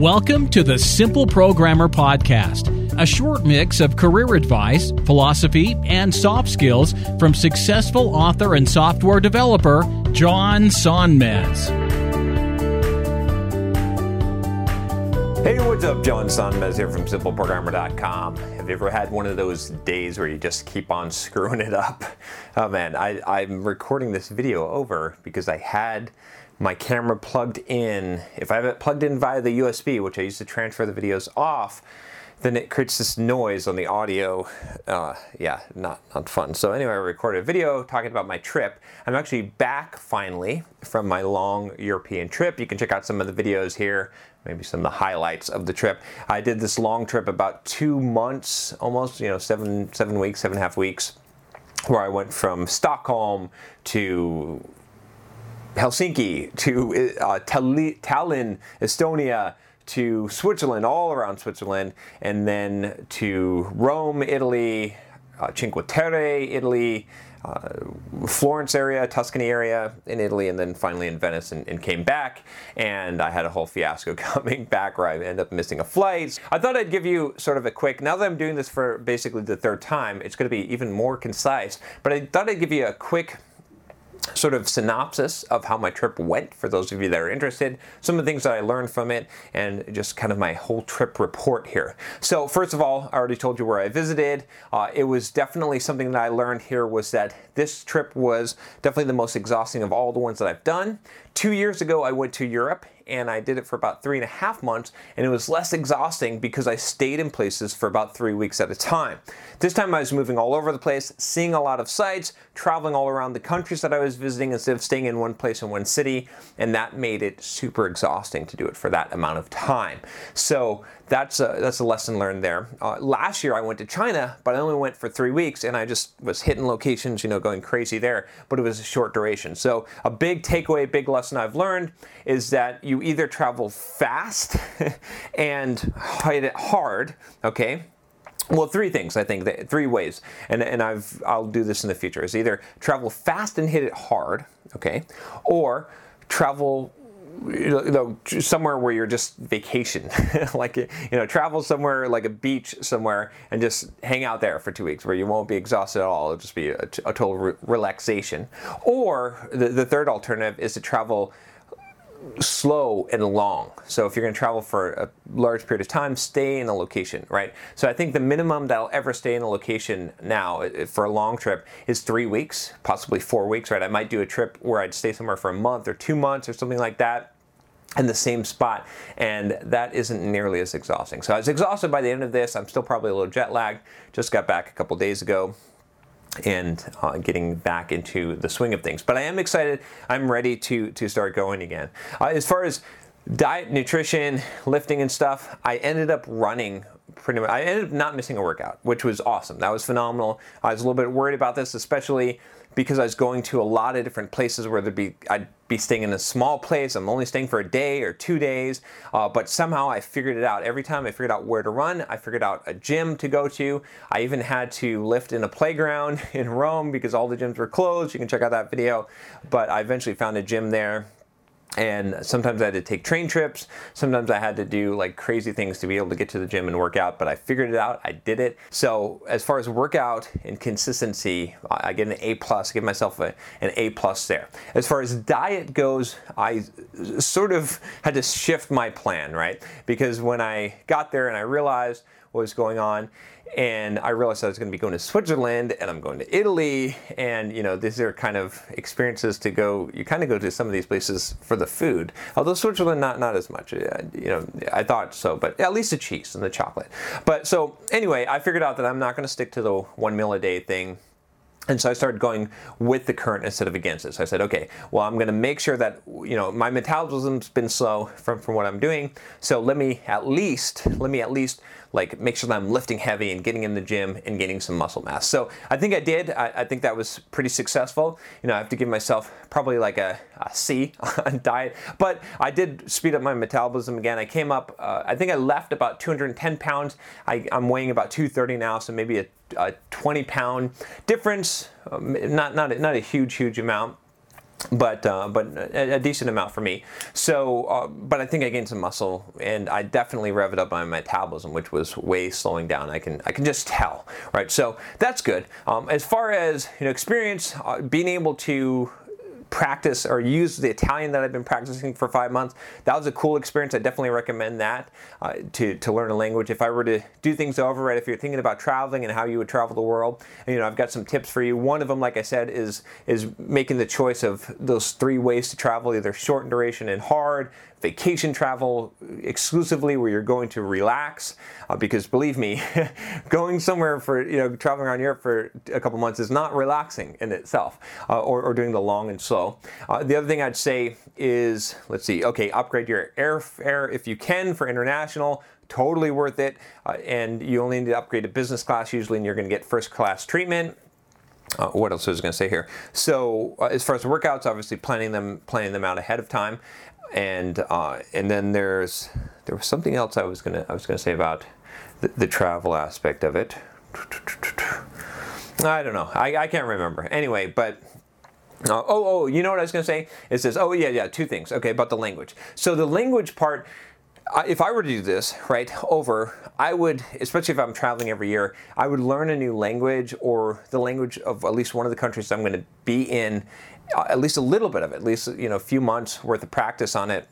Welcome to the Simple Programmer Podcast, a short mix of career advice, philosophy, and soft skills from successful author and software developer John Sonmez. Hey, what's up? John Sonmez here from SimpleProgrammer.com. Have you ever had one of those days where you just keep on screwing it up? Oh man, I, I'm recording this video over because I had my camera plugged in. If I have it plugged in via the USB, which I use to transfer the videos off, then it creates this noise on the audio. Uh, yeah, not, not fun. So anyway, I recorded a video talking about my trip. I'm actually back finally from my long European trip. You can check out some of the videos here, maybe some of the highlights of the trip. I did this long trip about two months, almost, you know, seven, seven weeks, seven and a half weeks, where I went from Stockholm to Helsinki to uh, Tallinn, Estonia, to Switzerland, all around Switzerland, and then to Rome, Italy, uh, Cinque Terre, Italy, uh, Florence area, Tuscany area in Italy, and then finally in Venice and, and, came back. And I had a whole fiasco coming back where I ended up missing a flight. I thought I'd give you sort of a quick, now that I'm doing this for basically the third time, it's going to be even more concise, but I thought I'd give you a quick sort of synopsis of how my trip went for those of you that are interested, some of the things that I learned from it, and just kind of my whole trip report here. So first of all, I already told you where I visited. Uh, it was definitely something that I learned here was that this trip was definitely the most exhausting of all the ones that I've done. Two years ago, I went to Europe and I did it for about three and a half months, and it was less exhausting because I stayed in places for about three weeks at a time. This time I was moving all over the place, seeing a lot of sites, traveling all around the countries that I was visiting instead of staying in one place in one city, and that made it super exhausting to do it for that amount of time. So that's a, that's a lesson learned there. Uh, last year I went to China, but I only went for three weeks, and I just was hitting locations, you know, going crazy there, but it was a short duration. So a big takeaway, big lesson I've learned is that you either travel fast and hit it hard, okay? Well, three things I think, three ways, and and I've I'll do this in the future. Is either travel fast and hit it hard, okay, or travel you know somewhere where you're just vacation like you know travel somewhere like a beach somewhere and just hang out there for two weeks where you won't be exhausted at all it'll just be a, a total re- relaxation or the, the third alternative is to travel slow and long. So if you're going to travel for a large period of time, stay in a location, right? So I think the minimum that I'll ever stay in a location now for a long trip is three weeks, possibly four weeks, right? I might do a trip where I'd stay somewhere for a month or two months or something like that in the same spot and that isn't nearly as exhausting. So I was exhausted by the end of this. I'm still probably a little jet lagged. Just got back a couple days ago and uh, getting back into the swing of things. But I am excited. I'm ready to to start going again. Uh, as far as diet, nutrition, lifting, and stuff, I ended up running pretty much. I ended up not missing a workout, which was awesome. That was phenomenal. I was a little bit worried about this, especially because I was going to a lot of different places where there'd be I'd be staying in a small place. I'm only staying for a day or two days, uh, but somehow I figured it out. Every time I figured out where to run, I figured out a gym to go to. I even had to lift in a playground in Rome because all the gyms were closed. You can check out that video, but I eventually found a gym there and sometimes I had to take train trips. Sometimes I had to do like crazy things to be able to get to the gym and work out, but I figured it out. I did it. So as far as workout and consistency, I get an A plus. Give myself a, an A plus there. As far as diet goes, I sort of had to shift my plan, right? Because when I got there and I realized what was going on, and I realized I was going to be going to Switzerland and I'm going to Italy. And you know these are kind of experiences to go you kind of go to some of these places for the food. Although Switzerland not not as much. You know I thought so but at least the cheese and the chocolate. But so anyway I figured out that I'm not going to stick to the one meal a day thing. And so I started going with the current instead of against it. So I said, okay, well, I'm going to make sure that you know my metabolism's been slow from, from what I'm doing. So let me at least let me at least like make sure that I'm lifting heavy and getting in the gym and gaining some muscle mass. So I think I did. I, I think that was pretty successful. You know, I have to give myself probably like a, a C on diet, but I did speed up my metabolism again. I came up. Uh, I think I left about 210 pounds. I, I'm weighing about 230 now, so maybe a, a 20 pound difference. Um, not not not a huge huge amount but uh, but a, a, decent amount for me. So, uh, but I think I gained some muscle, and I definitely revved up my metabolism, which was way slowing down. I can I can just tell, right? So that's good. Um, as far as you know, experience, uh, being able to practice or use the Italian that I've been practicing for five months. That was a cool experience. I definitely recommend that uh, to, to learn a language. If I were to do things over, right, if you're thinking about traveling and how you would travel the world, you know, I've got some tips for you. One of them, like I said, is is making the choice of those three ways to travel, either short in duration and hard, vacation travel exclusively where you're going to relax uh, because believe me going somewhere for you know traveling around Europe for a couple months is not relaxing in itself uh, or, or, doing the long and slow uh, the other thing I'd say is let's see okay upgrade your airfare if you can for international totally worth it uh, and you only need to upgrade to business class usually and you're going to get first class treatment uh, what else was I going to say here? So, uh, as far as workouts, obviously planning them planning them out ahead of time, and uh, and then there's there was something else I was gonna I was gonna say about the, the travel aspect of it. I don't know. I, I can't remember. Anyway, but uh, oh, oh, you know what I was going to say? It says, oh, yeah, yeah, two things. Okay, about the language. So the language part, if I were to do this, right, over, I would, especially if I'm traveling every year, I would learn a new language or the language of at least one of the countries I'm going to be in at least a little bit of it, at least you know a few months worth of practice on it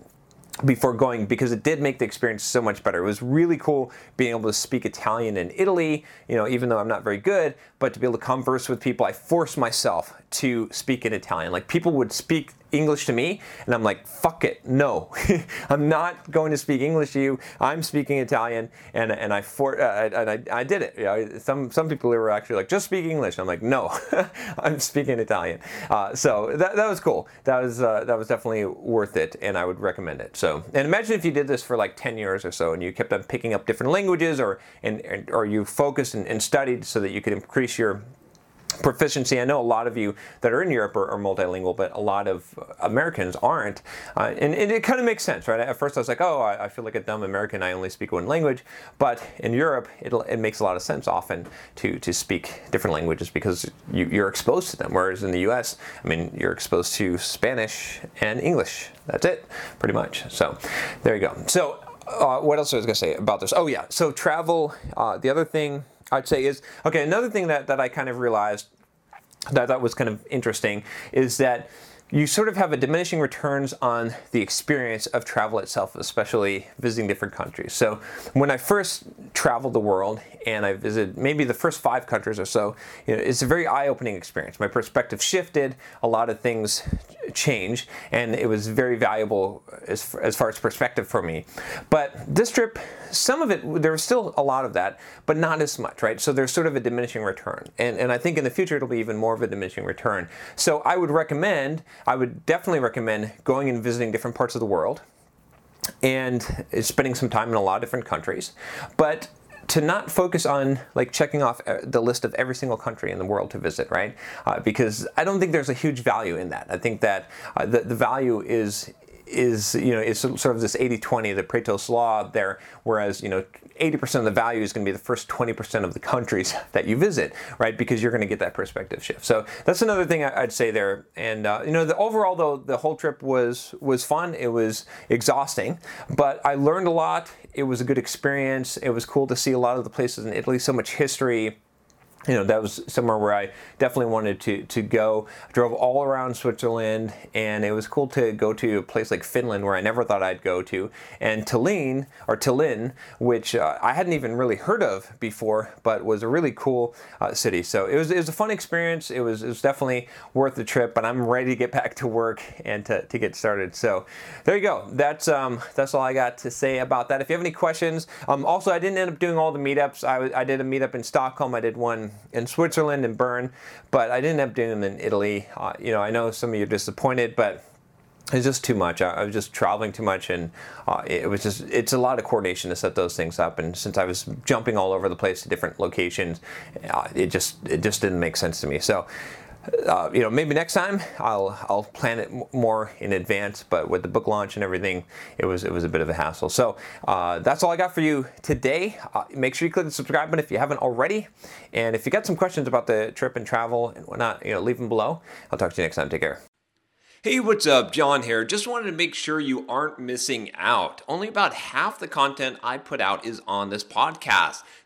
before going because it did make the experience so much better. It was really cool being able to speak Italian in Italy, you know, even though I'm not very good, but to be able to converse with people, I forced myself to speak in Italian. Like people would speak English to me, and I'm like, fuck it, no, I'm not going to speak English to you. I'm speaking Italian, and and I for uh, and I, I did it. You know, some some people were actually like, just speak English. I'm like, no, I'm speaking Italian. Uh, so that, that was cool. That was uh, that was definitely worth it, and I would recommend it. So and imagine if you did this for like 10 years or so, and you kept on picking up different languages, or and, and or you focused and, and studied so that you could increase your proficiency. I know a lot of you that are in Europe are, are multilingual, but a lot of Americans aren't. Uh, and, and, it kind of makes sense, right? At first I was like, oh, I, I, feel like a dumb American. I only speak one language. But in Europe, it makes a lot of sense often to, to speak different languages because you, you're exposed to them. Whereas in the US, I mean, you're exposed to Spanish and English. That's it, pretty much. So there you go. So uh, what else was I going to say about this? Oh, yeah. So travel, uh, the other thing I'd say is okay. Another thing that, that I kind of realized that thought was kind of interesting is that you sort of have a diminishing returns on the experience of travel itself, especially visiting different countries. So when I first traveled the world and I visited maybe the first five countries or so, you know, it's a very eye-opening experience. My perspective shifted, a lot of things changed, and it was very valuable as, as far as perspective for me. But this trip, some of it, there was still a lot of that, but not as much, right? So there's sort of a diminishing return. And, and I think in the future it'll be even more of a diminishing return. So I would recommend, I would definitely recommend going and visiting different parts of the world and spending some time in a lot of different countries. But to not focus on like checking off uh, the list of every single country in the world to visit, right? Uh, because I don't think there's a huge value in that. I think that uh, the, the value is is you know is sort of this 80-20 the Pareto's law there whereas you know 80% of the value is going to be the first 20% of the countries that you visit right? Because you're going to get that perspective shift. So that's another thing I'd say there. And uh, you know the overall though the whole trip was was fun. It was exhausting but I learned a lot. It was a good experience. It was cool to see a lot of the places in Italy so much history you know that was somewhere where I definitely wanted to to go. I drove all around Switzerland, and it was cool to go to a place like Finland where I never thought I'd go to, and Tallinn or Tallinn, which uh, I hadn't even really heard of before, but was a really cool uh, city. So it was it was a fun experience. It was it was definitely worth the trip, but I'm ready to get back to work and to, to get started. So there you go. That's um that's all I got to say about that. If you have any questions, um also I didn't end up doing all the meetups. I I did a meetup in Stockholm. I did one in Switzerland and Bern, but I didn't end up doing them in Italy. Uh, you know, I know some of you are disappointed, but it's just too much. I, I was just traveling too much, and uh, it was just it's a lot of coordination to set those things up. And since I was jumping all over the place to different locations, uh, it just it just didn't make sense to me. So. Uh, you know, maybe next time I'll I'll plan it more in advance. But with the book launch and everything, it was it was a bit of a hassle. So uh, that's all I got for you today. Uh, make sure you click the subscribe button if you haven't already. And if you got some questions about the trip and travel and whatnot, you know, leave them below. I'll talk to you next time. Take care. Hey, what's up? John here. Just wanted to make sure you aren't missing out. Only about half the content I put out is on this podcast.